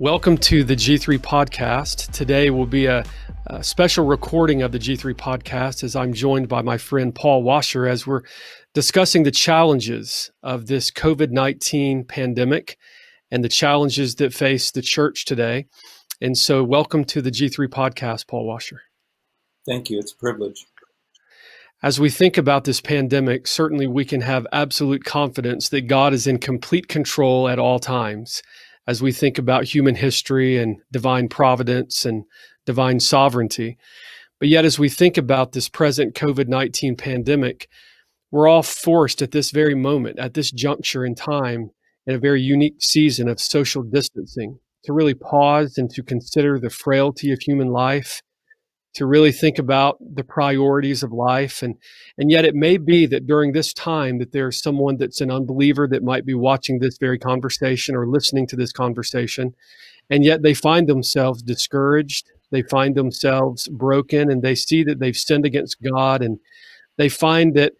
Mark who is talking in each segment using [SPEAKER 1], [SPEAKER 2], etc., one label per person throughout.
[SPEAKER 1] Welcome to the G3 podcast. Today will be a, a, special recording of the G3 podcast as I'm joined by my friend Paul Washer as we're discussing the challenges of this COVID 19 pandemic and the challenges that face the church today. And so, welcome to the G3 podcast, Paul Washer.
[SPEAKER 2] Thank you. It's a privilege.
[SPEAKER 1] As we think about this pandemic, certainly we can have absolute confidence that God is in complete control at all times as we think about human history and divine providence and divine sovereignty. But yet, as we think about this present COVID 19 pandemic, we're all forced at this very moment, at this juncture in time, in a very unique season of social distancing, to really pause and to consider the frailty of human life to really think about the priorities of life. And and yet it may be that during this time that there's someone that's an unbeliever that might be watching this very conversation or listening to this conversation and yet they find themselves discouraged they find themselves broken and they see that they've sinned against God and they find that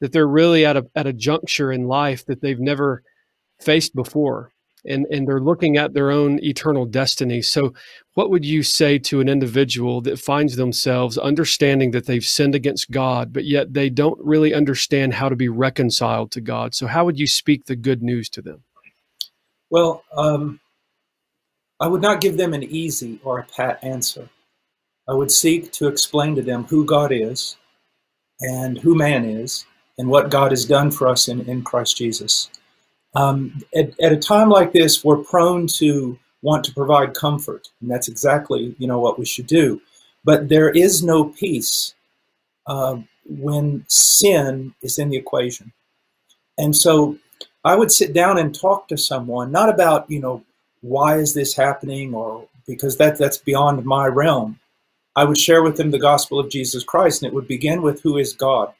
[SPEAKER 1] that they're really at a at a juncture in life that they've never faced before and, and they're looking at their own eternal destiny. So, what would you say to an individual that finds themselves understanding that they've sinned against God, but yet they don't really understand how to be reconciled to God? So, how would you speak the good news to them?
[SPEAKER 2] Well, um, I would not give them an easy or a pat answer. I would seek to explain to them who God is and who man is and what God has done for us in, in Christ Jesus. Um, at, at, a time like this, we're prone to want to provide comfort, and that's exactly you know what we should do. But there is no peace uh, when sin is in the equation, and so I would sit down and talk to someone, not about you know why is this happening or because that that's beyond my realm. I would share with them the gospel of Jesus Christ, and it would begin with who is God,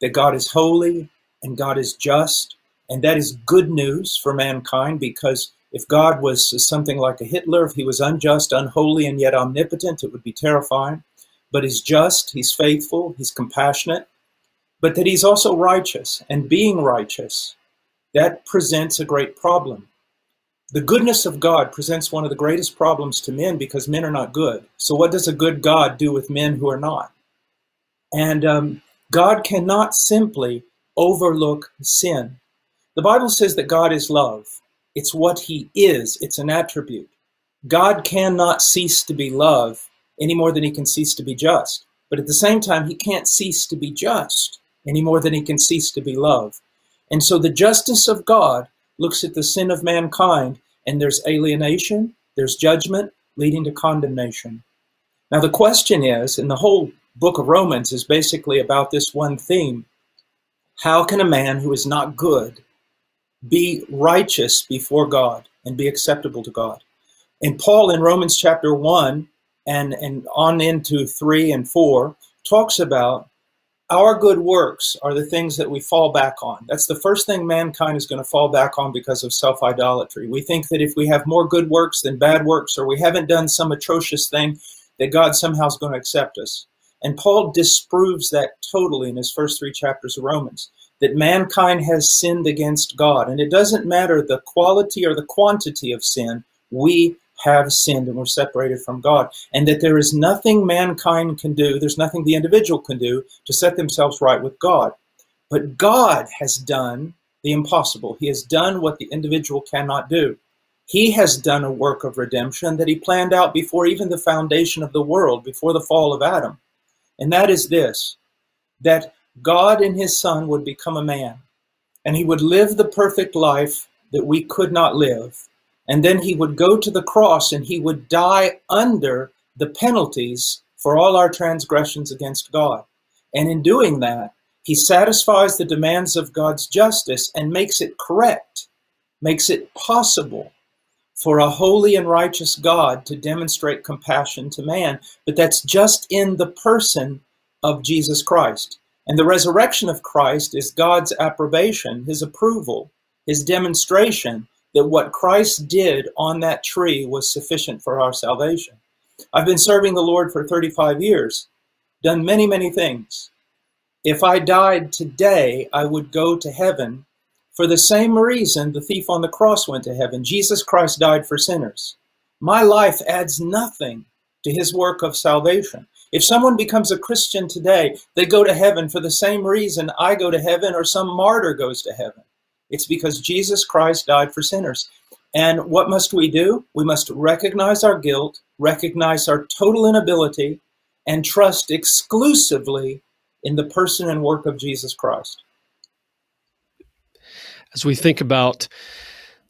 [SPEAKER 2] that God is holy and God is just and that is good news for mankind because if God was something like a Hitler, if he was unjust, unholy, and yet omnipotent, it would be terrifying. But he's just, he's faithful, he's compassionate, but that he's also righteous. And being righteous, that presents a great problem. The goodness of God presents one of the greatest problems to men because men are not good. So, what does a good God do with men who are not? And um, God cannot simply overlook sin. The Bible says that God is love. It's what he is, it's an attribute. God cannot cease to be love any more than he can cease to be just. But at the same time, he can't cease to be just any more than he can cease to be love. And so the justice of God looks at the sin of mankind, and there's alienation, there's judgment leading to condemnation. Now, the question is, and the whole book of Romans is basically about this one theme how can a man who is not good be righteous before God and be acceptable to God. And Paul in Romans chapter 1 and, and on into 3 and 4 talks about our good works are the things that we fall back on. That's the first thing mankind is going to fall back on because of self idolatry. We think that if we have more good works than bad works, or we haven't done some atrocious thing, that God somehow is going to accept us. And Paul disproves that totally in his first three chapters of Romans that mankind has sinned against God. And it doesn't matter the quality or the quantity of sin, we have sinned and we're separated from God. And that there is nothing mankind can do, there's nothing the individual can do to set themselves right with God. But God has done the impossible. He has done what the individual cannot do. He has done a work of redemption that he planned out before even the foundation of the world, before the fall of Adam. And that is this that God in his Son would become a man, and he would live the perfect life that we could not live. And then he would go to the cross and he would die under the penalties for all our transgressions against God. And in doing that, he satisfies the demands of God's justice and makes it correct, makes it possible for a holy and righteous God to demonstrate compassion to man. But that's just in the person of Jesus Christ. And the resurrection of Christ is God's approbation, his approval, his demonstration that what Christ did on that tree was sufficient for our salvation. I've been serving the Lord for 35 years, done many, many things. If I died today, I would go to heaven for the same reason the thief on the cross went to heaven. Jesus Christ died for sinners. my life adds nothing to his work of salvation. If someone becomes a Christian today, they go to heaven for the same reason I go to heaven or some martyr goes to heaven. It's because Jesus Christ died for sinners. And what must we do? We must recognize our guilt, recognize our total inability, and trust exclusively in the person and work of Jesus Christ.
[SPEAKER 1] As we think about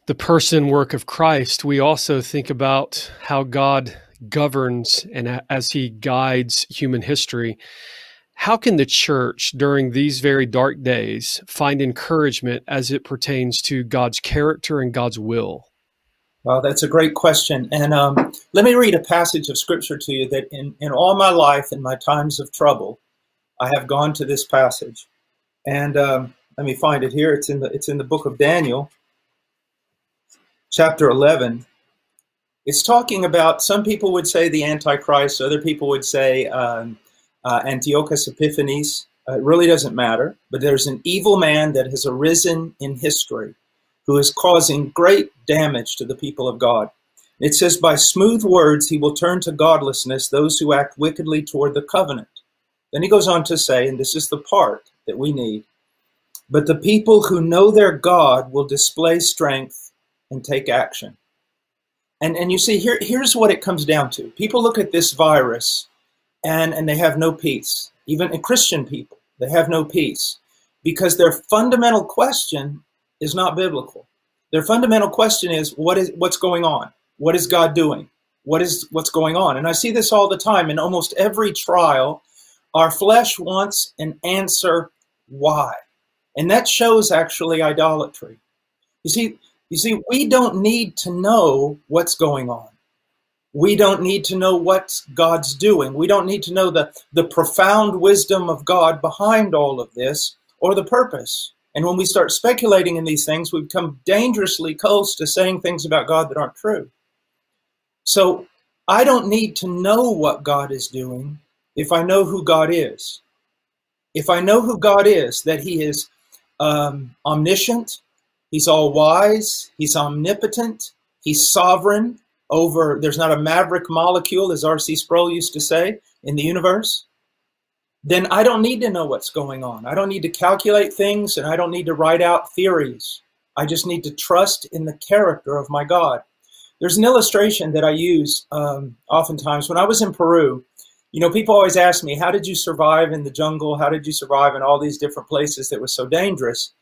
[SPEAKER 1] the person work of Christ, we also think about how God governs and as he guides human history. How can the church during these very dark days find encouragement as it pertains to God's character and God's will?
[SPEAKER 2] Well, that's a great question. And um, let me read a passage of scripture to you that in, in all my life, in my times of trouble, I have gone to this passage. And um, let me find it here. It's in the it's in the book of Daniel, chapter 11. It's talking about some people would say the Antichrist, other people would say um, uh, Antiochus Epiphanes. Uh, it really doesn't matter. But there's an evil man that has arisen in history who is causing great damage to the people of God. It says, By smooth words he will turn to godlessness those who act wickedly toward the covenant. Then he goes on to say, and this is the part that we need, but the people who know their God will display strength and take action. And, and you see, here, here's what it comes down to. People look at this virus and, and they have no peace. Even Christian people, they have no peace because their fundamental question is not biblical. Their fundamental question is what is what's going on? What is God doing? What is what's going on? And I see this all the time in almost every trial. Our flesh wants an answer why. And that shows actually idolatry. You see, you see, we don't need to know what's going on. We don't need to know what God's doing. We don't need to know the, the profound wisdom of God behind all of this or the purpose. And when we start speculating in these things, we become dangerously close to saying things about God that aren't true. So I don't need to know what God is doing if I know who God is. If I know who God is, that He is um, omniscient, He's all wise, He's omnipotent, He's sovereign over, there's not a maverick molecule, as R.C. Sproul used to say, in the universe then I don't need to know what's going on. I don't need to calculate things and I don't need to write out theories. I just need to trust in the character of my God. There's an illustration that I use um, oftentimes. When I was in Peru, you know, people always ask me, How did you survive in the jungle? How did you survive in all these different places that was so dangerous?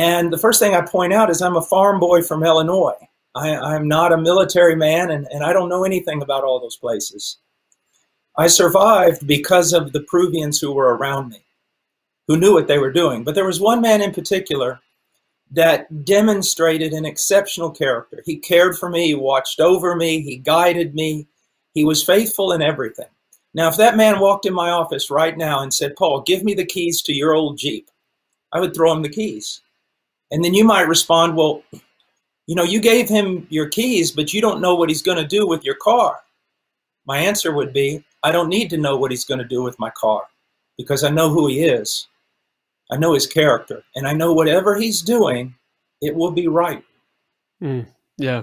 [SPEAKER 2] And the first thing I point out is I'm a farm boy from Illinois. I, am not a military man and, and I don't know anything about all those places. I survived because of the Peruvians who were around me, who knew what they were doing. But there was one man in particular that demonstrated an exceptional character. He cared for me, he watched over me, he guided me, he was faithful in everything. Now, if that man walked in my office right now and said, Paul, give me the keys to your old Jeep, I would throw him the keys. And then you might respond, well, you know, you gave him your keys, but you don't know what he's going to do with your car. My answer would be, I don't need to know what he's going to do with my car because I know who he is. I know his character, and I know whatever he's doing, it will be right.
[SPEAKER 1] Mm, yeah.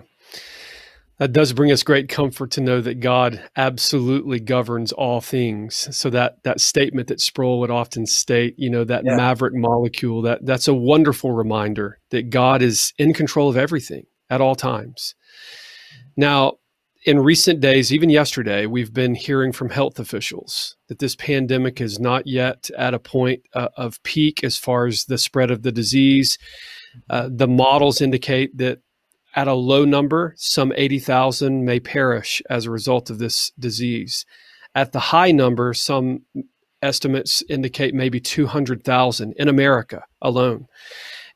[SPEAKER 1] That does bring us great comfort to know that God absolutely governs all things. So that that statement that Sproul would often state, you know, that yeah. maverick molecule, that that's a wonderful reminder that God is in control of everything at all times. Now, in recent days, even yesterday, we've been hearing from health officials that this pandemic is not yet at a point uh, of peak as far as the spread of the disease. Uh, the models indicate that at a low number, some 80,000 may perish as a result of this disease. At the high number, some estimates indicate maybe 200,000 in America alone.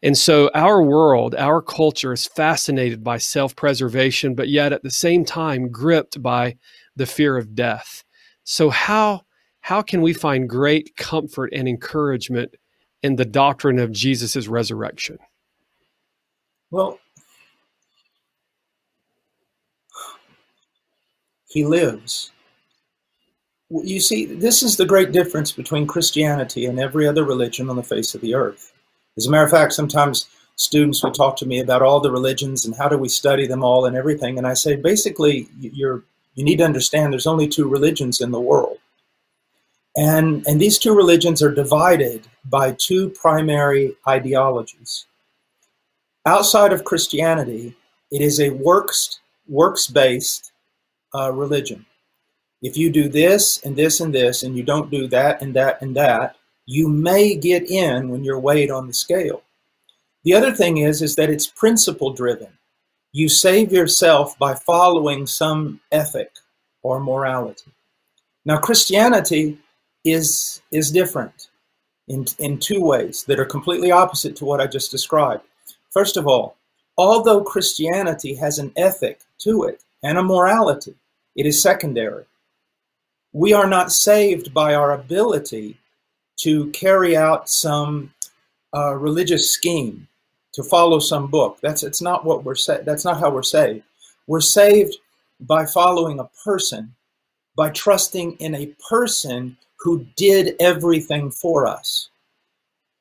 [SPEAKER 1] And so our world, our culture is fascinated by self preservation, but yet at the same time gripped by the fear of death. So, how, how can we find great comfort and encouragement in the doctrine of Jesus' resurrection?
[SPEAKER 2] Well, he lives. You see, this is the great difference between Christianity and every other religion on the face of the earth. As a matter of fact, sometimes students would talk to me about all the religions and how do we study them all and everything. And I say, basically, you're, you need to understand there's only two religions in the world. And, and these two religions are divided by two primary ideologies. Outside of Christianity, it is a works, works-based uh, religion. If you do this and this and this, and you don't do that and that and that, you may get in when you're weighed on the scale. The other thing is, is that it's principle driven. You save yourself by following some ethic or morality. Now, Christianity is, is different in, in two ways that are completely opposite to what I just described. First of all, although Christianity has an ethic to it and a morality, it is secondary. We are not saved by our ability to carry out some uh, religious scheme to follow some book. That's it's not what we're sa- that's not how we're saved. We're saved by following a person, by trusting in a person who did everything for us.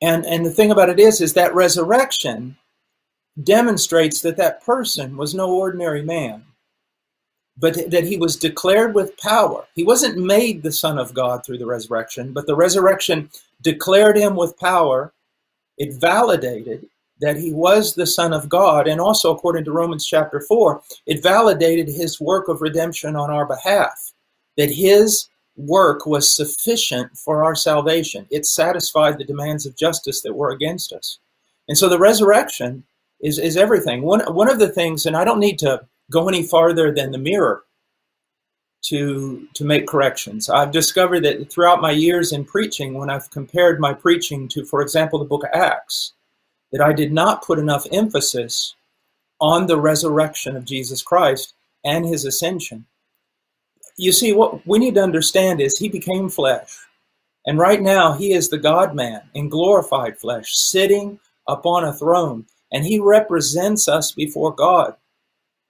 [SPEAKER 2] And and the thing about it is is that resurrection demonstrates that that person was no ordinary man, but that he was declared with power. He wasn't made the son of God through the resurrection, but the resurrection declared him with power. It validated that he was the Son of God. And also, according to Romans chapter 4, it validated his work of redemption on our behalf, that his work was sufficient for our salvation. It satisfied the demands of justice that were against us. And so the resurrection is, is everything. One, one of the things, and I don't need to go any farther than the mirror to, to make corrections. I've discovered that throughout my years in preaching, when I've compared my preaching to, for example, the book of Acts, that I did not put enough emphasis on the resurrection of Jesus Christ and his ascension. You see, what we need to understand is he became flesh. And right now, he is the God man in glorified flesh, sitting upon a throne. And he represents us before God.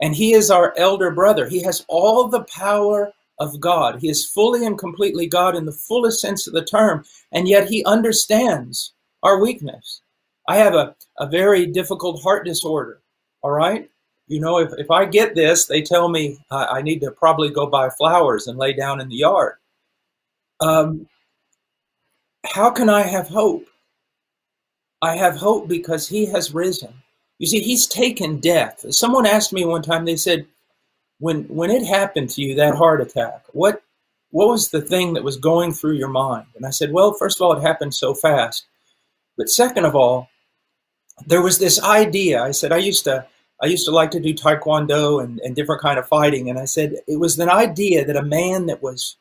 [SPEAKER 2] And he is our elder brother. He has all the power of God. He is fully and completely God in the fullest sense of the term. And yet he understands our weakness. I have a, a very difficult heart disorder. All right. You know, if, if I get this, they tell me I need to probably go buy flowers and lay down in the yard. Um, how can I have hope? I have hope because he has risen. You see, he's taken death. Someone asked me one time, they said, when, when it happened to you, that heart attack, what, what was the thing that was going through your mind? And I said, well, first of all, it happened so fast. But second of all, there was this idea. I said I used to I used to like to do taekwondo and, and different kind of fighting, and I said it was an idea that a man that was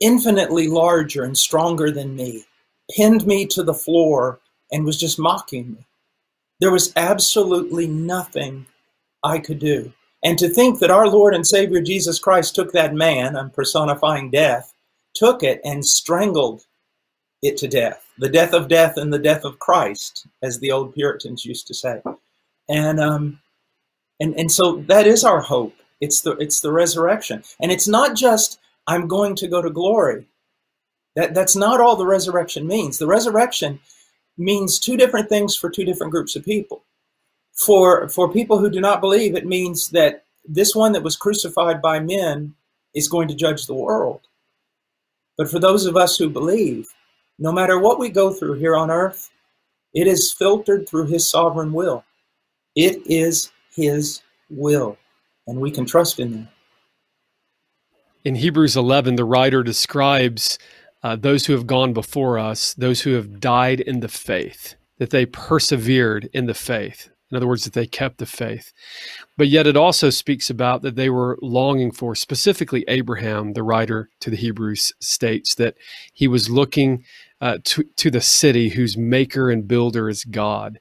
[SPEAKER 2] infinitely larger and stronger than me pinned me to the floor and was just mocking me. There was absolutely nothing I could do. And to think that our Lord and Savior Jesus Christ took that man, I'm personifying death, took it and strangled it to death. The death of death and the death of Christ, as the old Puritans used to say. And um, and and so that is our hope. It's the it's the resurrection. And it's not just I'm going to go to glory. That that's not all the resurrection means. The resurrection means two different things for two different groups of people. For for people who do not believe, it means that this one that was crucified by men is going to judge the world. But for those of us who believe, no matter what we go through here on earth, it is filtered through His sovereign will. It is His will, and we can trust in that.
[SPEAKER 1] In Hebrews 11, the writer describes uh, those who have gone before us, those who have died in the faith, that they persevered in the faith. In other words, that they kept the faith. But yet it also speaks about that they were longing for, specifically Abraham, the writer to the Hebrews states that he was looking uh, to, to the city whose maker and builder is God.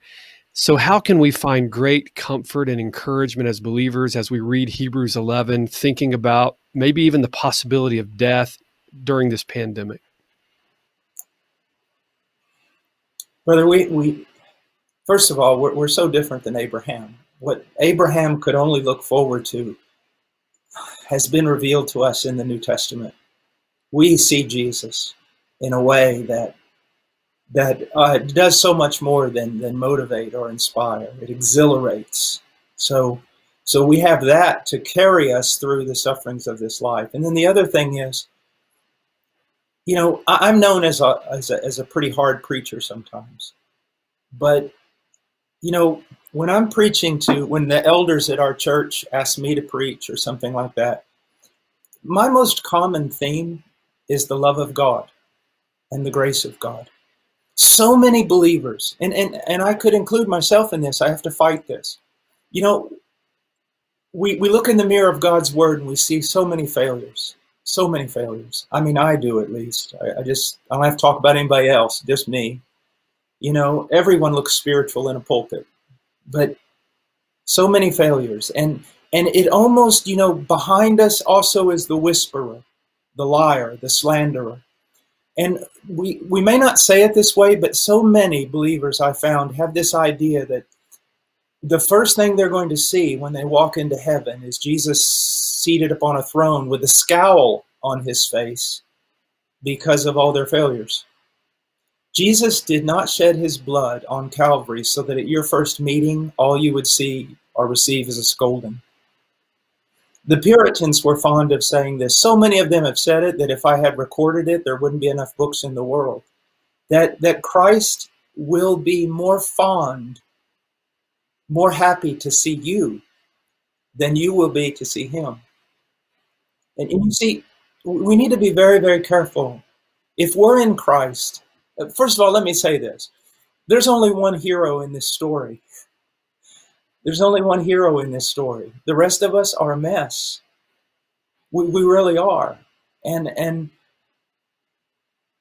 [SPEAKER 1] So, how can we find great comfort and encouragement as believers as we read Hebrews 11, thinking about maybe even the possibility of death during this pandemic?
[SPEAKER 2] Brother, we, we first of all, we're, we're so different than Abraham. What Abraham could only look forward to has been revealed to us in the New Testament. We see Jesus in a way that that uh, does so much more than than motivate or inspire. It exhilarates. So so we have that to carry us through the sufferings of this life. And then the other thing is, you know, I, am known as a, as a as a pretty hard preacher sometimes, but you know, when I'm preaching to when the elders at our church ask me to preach or something like that, my most common theme is the love of God and the grace of God. So many believers, and, and, and I could include myself in this, I have to fight this. You know, we, we look in the mirror of God's word and we see so many failures. So many failures. I mean, I do at least. I, I just, I don't have to talk about anybody else, just me. You know, everyone looks spiritual in a pulpit, but so many failures. And, and it almost, you know, behind us also is the whisperer, the liar, the slanderer. And we, we may not say it this way, but so many believers I found have this idea that the first thing they're going to see when they walk into heaven is Jesus seated upon a throne with a scowl on his face because of all their failures. Jesus did not shed his blood on Calvary so that at your first meeting, all you would see or receive is a scolding. The Puritans were fond of saying this. So many of them have said it that if I had recorded it, there wouldn't be enough books in the world. That, that Christ will be more fond, more happy to see you than you will be to see him. And, you see, we need to be very, very careful. If we're in Christ, uh, first of all, let me say this there's only one hero in this story. There's only one hero in this story. The rest of us are a mess. We, we really are. And, and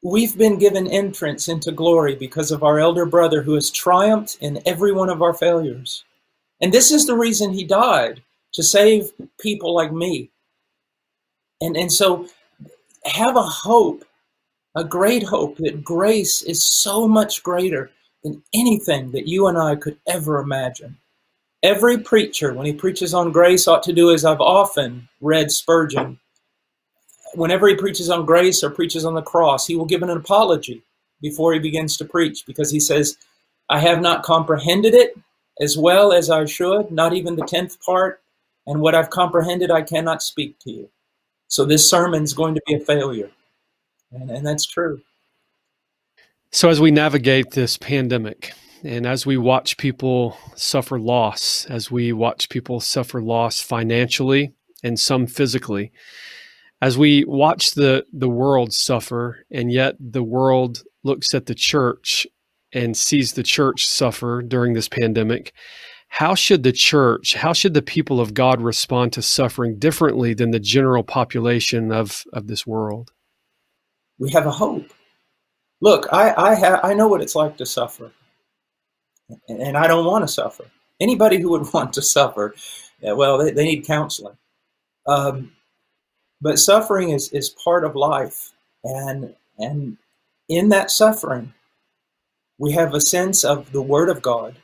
[SPEAKER 2] we've been given entrance into glory because of our elder brother who has triumphed in every one of our failures. And this is the reason he died to save people like me. And, and so have a hope, a great hope that grace is so much greater than anything that you and I could ever imagine. Every preacher, when he preaches on grace, ought to do as I've often read Spurgeon. Whenever he preaches on grace or preaches on the cross, he will give an apology before he begins to preach because he says, I have not comprehended it as well as I should, not even the tenth part, and what I've comprehended I cannot speak to you. So this sermon's going to be a failure. And, and that's true.
[SPEAKER 1] So as we navigate this pandemic, and as we watch people suffer loss, as we watch people suffer loss financially and some physically, as we watch the, the world suffer, and yet the world looks at the church and sees the church suffer during this pandemic, how should the church, how should the people of God respond to suffering differently than the general population of, of this world?
[SPEAKER 2] We have a hope. Look, I, I, ha- I know what it's like to suffer and I don't want to suffer. Anybody who would want to suffer, well, they, they need counseling. Um, but suffering is, is part of life, and and in that suffering, we have a sense of the Word of God,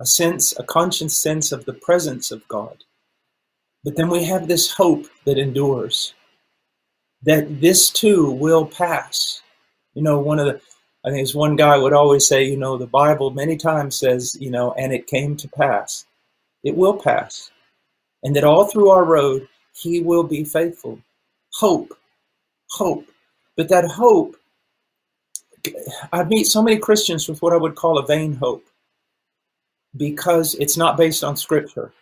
[SPEAKER 2] a sense, a conscious sense of the presence of God. But then we have this hope that endures, that this too will pass. You know, one of the I think as one guy would always say, you know, the Bible many times says, you know, and it came to pass. It will pass. And that all through our road, he will be faithful. Hope. Hope. But that hope, I meet so many Christians with what I would call a vain hope because it's not based on scripture.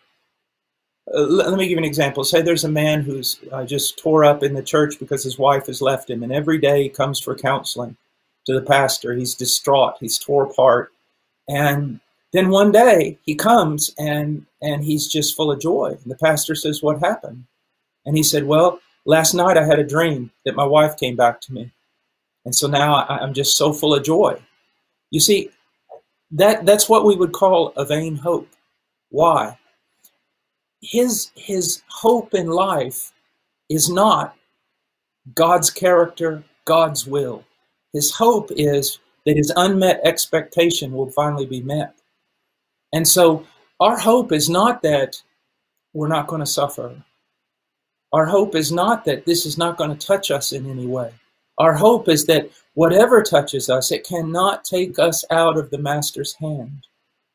[SPEAKER 2] Uh, let, me give you an example. Say there's a man who's uh, just tore up in the church because his wife has left him, and every day he comes for counseling to the pastor. He's distraught. He's tore apart. And then one day he comes and and he's just full of joy. And the pastor says, "What happened?" And he said, "Well, last night I had a dream that my wife came back to me, and so now I'm just so full of joy." You see, that that's what we would call a vain hope. Why? His his hope in life is not God's character, God's will. His hope is that his unmet expectation will finally be met. And so our hope is not that we're not going to suffer. Our hope is not that this is not going to touch us in any way. Our hope is that Whatever touches us, it cannot take us out of the Master's hand.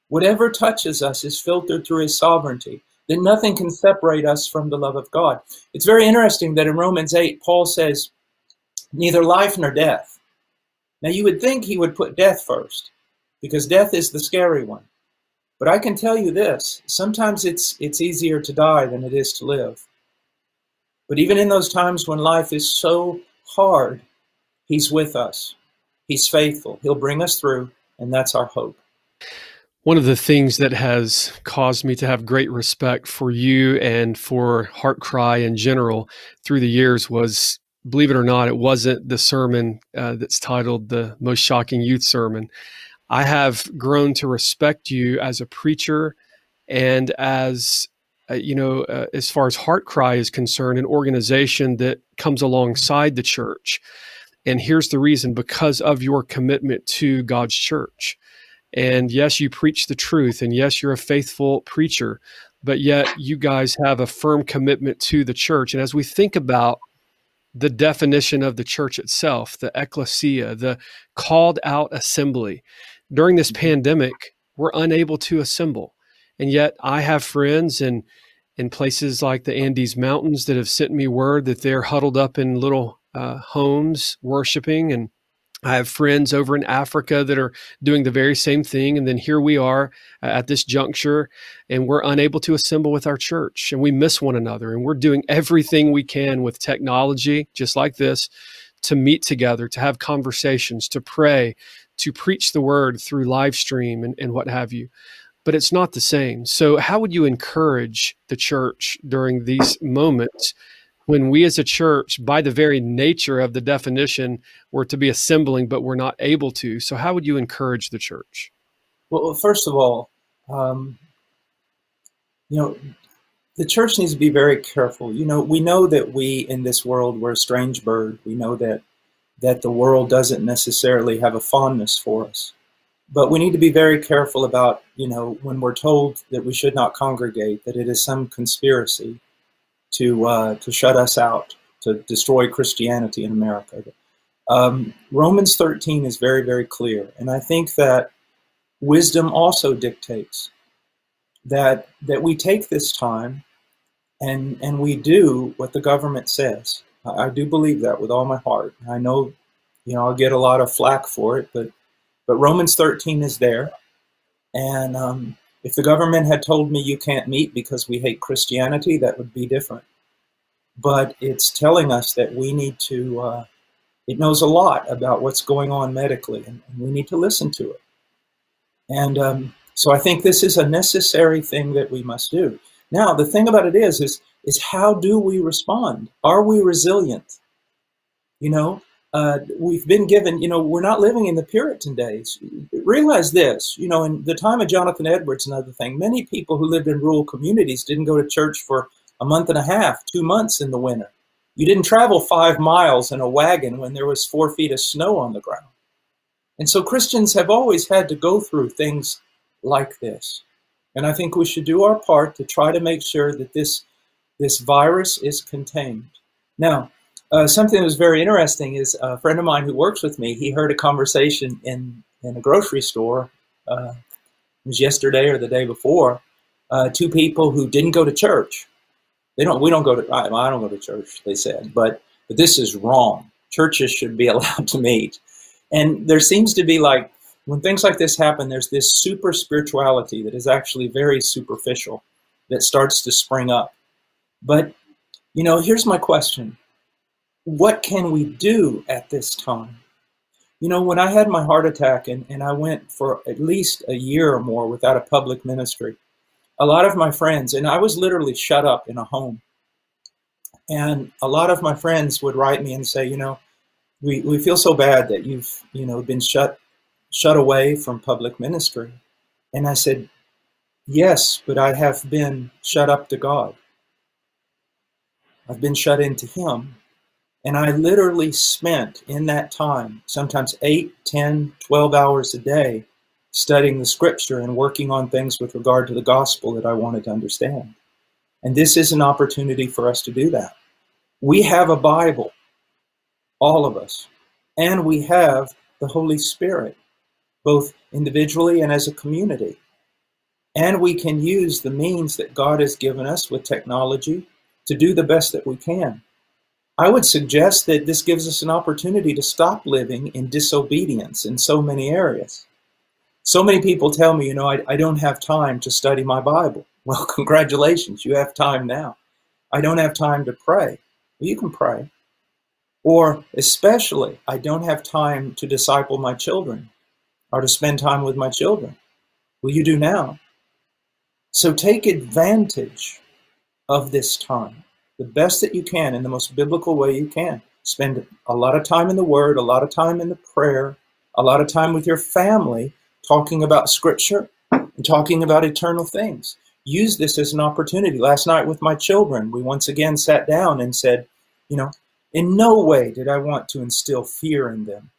[SPEAKER 2] Whatever touches us is filtered through his sovereignty. that nothing can separate us from the love of God. It's very interesting that in Romans 8, Paul says, neither life nor death. Now you would think he would put death first, because death is the scary one. But I can tell you this sometimes it's, it's easier to die than it is to live. But even in those times when life is so hard, He's with us. He's faithful. He'll bring us through, and that's our hope.
[SPEAKER 1] One of the things that has caused me to have great respect for you and for HeartCry in general through the years was, believe it or not, it wasn't the sermon uh, that's titled The Most Shocking Youth Sermon. I have grown to respect you as a preacher and as uh, you know, uh, as far as HeartCry is concerned, an organization that comes alongside the church. And here's the reason because of your commitment to God's church. And yes, you preach the truth, and yes, you're a faithful preacher, but yet you guys have a firm commitment to the church. And as we think about the definition of the church itself, the ecclesia, the called out assembly, during this mm-hmm. pandemic, we're unable to assemble. And yet I have friends and in places like the Andes Mountains that have sent me word that they're huddled up in little uh, homes worshiping and I have friends over in Africa that are doing the very same thing. And then here we are at this juncture, and we're unable to assemble with our church, and we miss one another. And we're doing everything we can with technology, just like this, to meet together, to have conversations, to pray, to preach the word through live stream and, and what have you. But it's not the same. So, how would you encourage the church during these moments when we as a church, by the very nature of the definition, were to be assembling, but we're not able to? So, how would you encourage the church?
[SPEAKER 2] Well, first of all, um, you know, the church needs to be very careful. You know, we know that we in this world we're a strange bird. We know that that the world doesn't necessarily have a fondness for us. But we need to be very careful about, you know, when we're told that we should not congregate, that it is some conspiracy to uh, to shut us out, to destroy Christianity in America. Um, Romans 13 is very, very clear, and I think that wisdom also dictates that that we take this time and and we do what the government says. I, do believe that with all my heart. I know, you know, I'll get a lot of flack for it, but but Romans 13 is there, and um, if the government had told me you can't meet because we hate Christianity, that would be different. But it's telling us that we need to. Uh, it knows a lot about what's going on medically, and, we need to listen to it. And um, so I think this is a necessary thing that we must do. Now, the thing about it is, is is how do we respond? Are we resilient? You know, uh, we've been given, you know, we're not living in the Puritan days. Realize this, you know, in the time of Jonathan Edwards, another thing, many people who lived in rural communities didn't go to church for a month and a half, two months in the winter. You didn't travel five miles in a wagon when there was four feet of snow on the ground. And so Christians have always had to go through things like this. And I think we should do our part to try to make sure that this this virus is contained. Now, uh, something that was very interesting is a friend of mine who works with me. He heard a conversation in in a grocery store. Uh, it was yesterday or the day before. Uh, two people who didn't go to church. They don't. We don't go to. I, I don't go to church. They said, but but this is wrong. Churches should be allowed to meet. And there seems to be like when things like this happen, there's this super spirituality that is actually very superficial that starts to spring up. But, you know, here's my question What can we do at this time? You know, when I had my heart attack and, and I went for at least a year or more without a public ministry, a lot of my friends, and I was literally shut up in a home. And a lot of my friends would write me and say, you know, we, we feel so bad that you've, you know, been shut shut away from public ministry. And I said, Yes, but I have been shut up to God. I've been shut into Him. And I literally spent in that time, sometimes 8, 10, 12 hours a day, studying the scripture and working on things with regard to the gospel that I wanted to understand. And this is an opportunity for us to do that. We have a Bible, all of us. and we have the Holy Spirit, both individually and as a community. And we can use the means that God has given us with technology to do the best that we can. I would suggest that this gives us an opportunity to stop living in disobedience in so many areas. So many people tell me, you know, I, I don't have time to study my Bible. Well, congratulations, you have time now. I don't have time to pray. Well, you can pray. Or, especially, I don't have time to disciple my children or to spend time with my children. Well, you do now. So take advantage of this time the best that you can in the most biblical way you can. Spend a lot of time in the Word, a lot of time in the prayer, a lot of time with your family talking about Scripture and talking about eternal things. Use this as an opportunity. Last night with my children, we once again sat down and said, you know, in no way did I want to instill fear in them.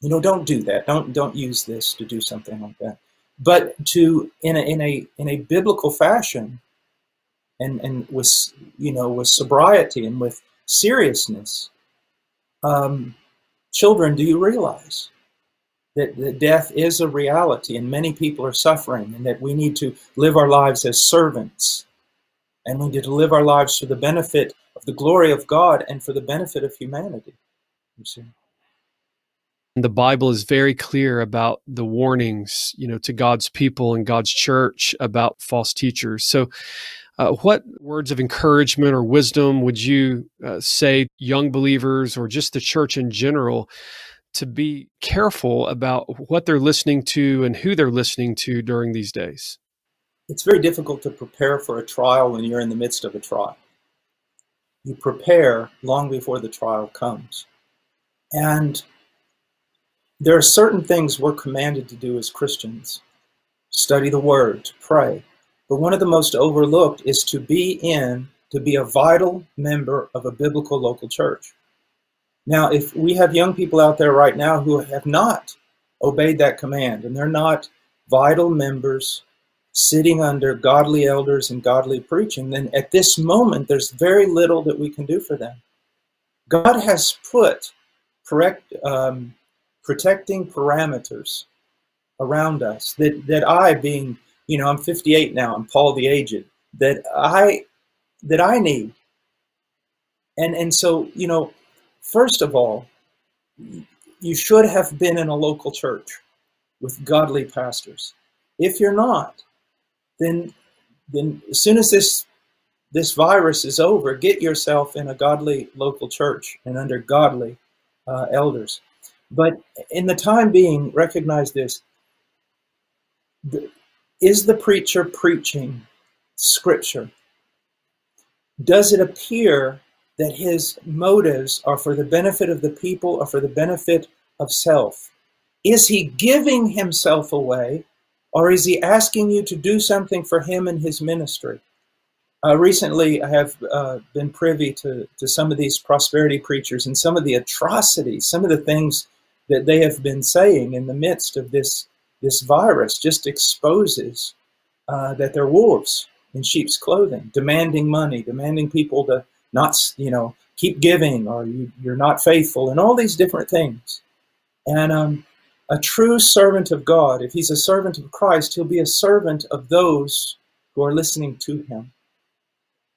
[SPEAKER 2] You know, don't do that. Don't don't use this to do something like that. But to in a in a in a biblical fashion, and and with you know with sobriety and with seriousness. Um, children, do you realize that, that death is a reality and many people are suffering, and that we need to live our lives as servants, and we need to live our lives for the benefit of the glory of God and for the benefit of humanity. You see.
[SPEAKER 1] The Bible is very clear about the warnings, you know, to God's people and God's church about false teachers. So uh, what words of encouragement or wisdom would you uh, say young believers or just the church in general to be careful about what they're listening to and who they're listening to during these days?
[SPEAKER 2] It's very difficult to prepare for a trial when you're in the midst of a trial. You prepare long before the trial comes. And there are certain things we're commanded to do as Christians study the Word, to pray, but one of the most overlooked is to be in, to be a vital member of a biblical local church. Now, if we have young people out there right now who have not obeyed that command and they're not vital members sitting under godly elders and godly preaching, then at this moment there's very little that we can do for them. God has put correct, um, protecting parameters around us that, that I, being you know, I'm 58 now. I'm Paul the Aged. That I that I need. And and so you know, first of all, you should have been in a local church with godly pastors. If you're not, then then as soon as this this virus is over, get yourself in a godly local church and under godly uh, elders. But in the time being, recognize this: the, is the preacher preaching scripture? Does it appear that his motives are for the benefit of the people or for the benefit of self? Is he giving himself away or is he asking you to do something for him and his ministry? Uh, recently, I have uh, been privy to, to some of these prosperity preachers and some of the atrocities, some of the things that they have been saying in the midst of this this virus just exposes uh, that they're wolves in sheep's clothing, demanding money, demanding people to not, you know, keep giving or you, are not faithful, and all these different things. And um, a true servant of God, if he's a servant of Christ, he'll be a servant of those who are listening to him.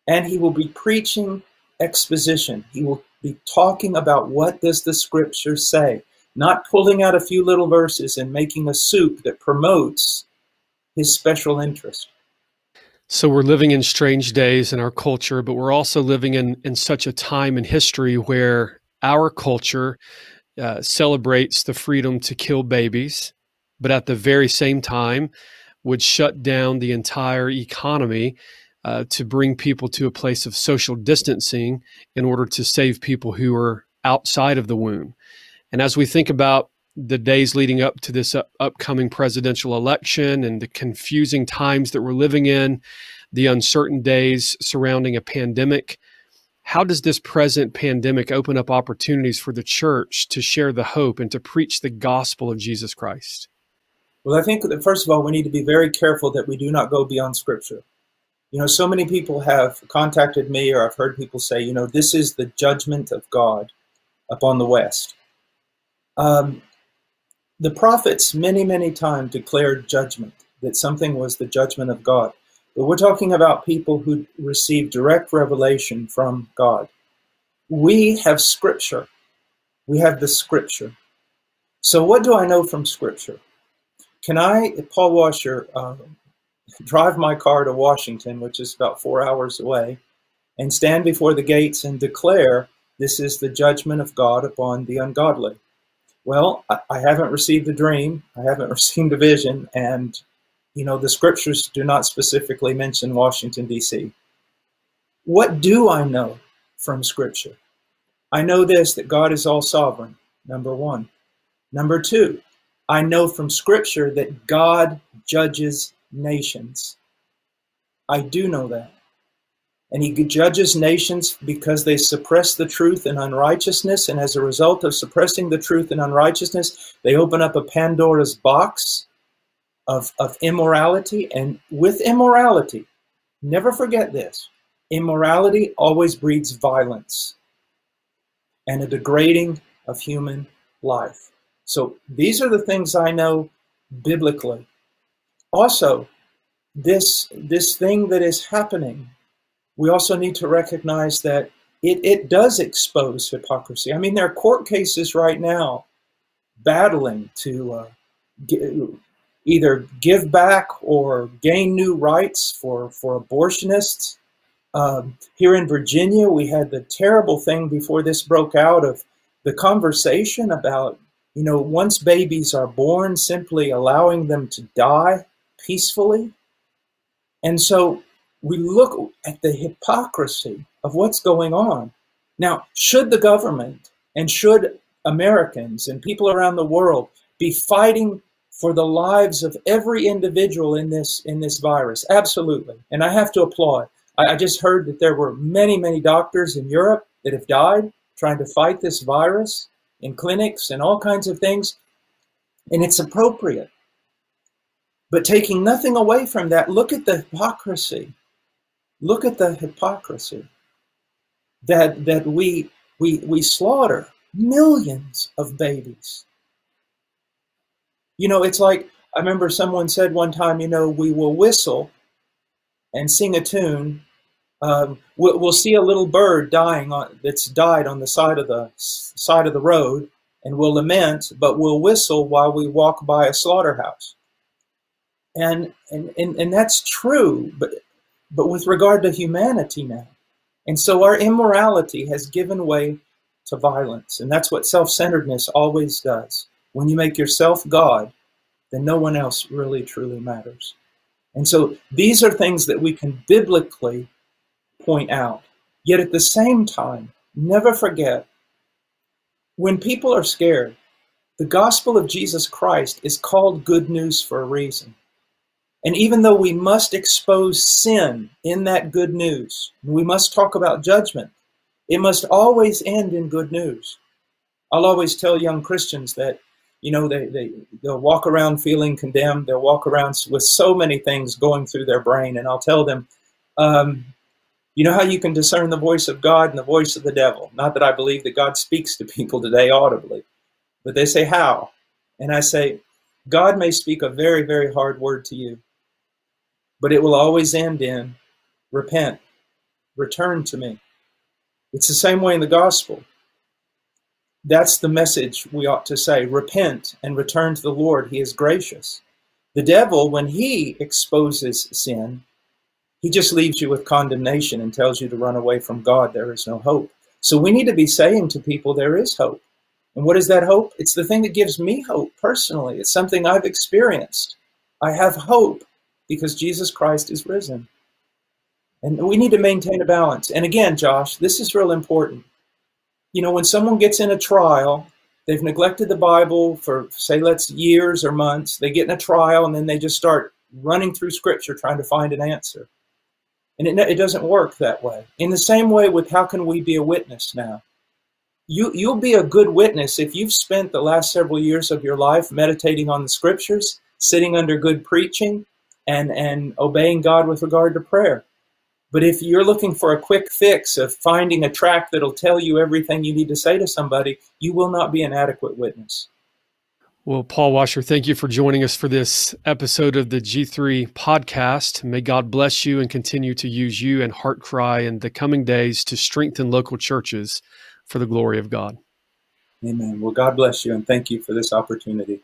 [SPEAKER 2] And he will be preaching exposition. He will be talking about what does the scripture say not pulling out a few little verses and making a soup that promotes his special interest.
[SPEAKER 1] So we're living in strange days in our culture, but we're also living in, in such a time in history where our culture uh, celebrates the freedom to kill babies, but at the very same time would shut down the entire economy uh, to bring people to a place of social distancing in order to save people who are outside of the womb. And as we think about the days leading up to this up- upcoming presidential election and the confusing times that we're living in, the uncertain days surrounding a pandemic, how does this present pandemic open up opportunities for the church to share the hope and to preach the gospel of Jesus Christ?
[SPEAKER 2] Well, I think that first of all, we need to be very careful that we do not go beyond Scripture. You know, so many people have contacted me, or I've heard people say, you know, this is the judgment of God upon the West. Um, the prophets many, many times declared judgment, that something was the judgment of God. But we're talking about people who received direct revelation from God. We have scripture. We have the scripture. So, what do I know from scripture? Can I, Paul Washer, uh, drive my car to Washington, which is about four hours away, and stand before the gates and declare this is the judgment of God upon the ungodly? Well, I, I haven't received a dream, I haven't received a vision, and you know the scriptures do not specifically mention Washington D.C. What do I know from Scripture? I know this that God is all sovereign. Number one. Number two, I know from Scripture that God judges nations. I do know that. And he judges nations because they suppress the truth and unrighteousness. And as a result of suppressing the truth and unrighteousness, they open up a Pandora's box of, of immorality. And with immorality, never forget this immorality always breeds violence and a degrading of human life. So these are the things I know biblically. Also, this, this thing that is happening we also need to recognize that it, it does expose hypocrisy. I mean, there are court cases right now battling to uh, either give back or gain new rights for, for abortionists. Um, here in Virginia, we had the terrible thing before this broke out of the conversation about, you know, once babies are born, simply allowing them to die peacefully. And so we look at the hypocrisy of what's going on. Now, should the government and should Americans and people around the world be fighting for the lives of every individual in this in this virus? Absolutely. And I have to applaud. I, I just heard that there were many, many doctors in Europe that have died trying to fight this virus in clinics and all kinds of things. And it's appropriate. But taking nothing away from that, look at the hypocrisy Look at the hypocrisy that that we we we slaughter millions of babies. You know, it's like I remember someone said one time, you know, we will whistle and sing a tune. Um, we'll, we'll, see a little bird dying on, that's died on the side of the side of the road, and we'll lament, but we'll whistle while we walk by a slaughterhouse. And and and, and that's true, but but with regard to humanity now. And so our immorality has given way to violence. And that's what self centeredness always does. When you make yourself God, then no one else really truly matters. And so these are things that we can biblically point out. Yet at the same time, never forget when people are scared, the gospel of Jesus Christ is called good news for a reason. And even though we must expose sin in that good news, we must talk about judgment, it must always end in good news. I'll always tell young Christians that, you know, they, they, they'll walk around feeling condemned. They'll walk around with so many things going through their brain. And I'll tell them, um, you know how you can discern the voice of God and the voice of the devil? Not that I believe that God speaks to people today audibly, but they say, how? And I say, God may speak a very, very hard word to you but it will always end in repent, return to me. It's the same way in the gospel. That's the message we ought to say repent and return to the Lord. He is gracious. The devil, when he exposes sin, he just leaves you with condemnation and tells you to run away from God. There is no hope. So we need to be saying to people, there is hope. And what is that hope? It's the thing that gives me hope personally. It's something I've experienced. I have hope because Jesus Christ is risen. And we need to maintain a balance. And again, Josh, this is real important. You know, when someone gets in a trial, they've neglected the Bible for, say, let's years or months, they get in a trial and then they just start running through Scripture trying to find an answer. And it, it doesn't work that way. In the same way, with how can we be a witness now? You, you'll be a good witness if you've spent the last several years of your life meditating on the Scriptures, sitting under good preaching, and, and obeying God with regard to prayer. But if you're looking for a quick fix of finding a track that'll tell you everything you need to say to somebody, you will not be an adequate witness.
[SPEAKER 1] Well, Paul Washer, thank you for joining us for this episode of the G3 podcast. May God bless you and continue to use you and HeartCry in the coming days to strengthen local churches for the glory of God.
[SPEAKER 2] Amen. Well, God bless you and thank you for this opportunity.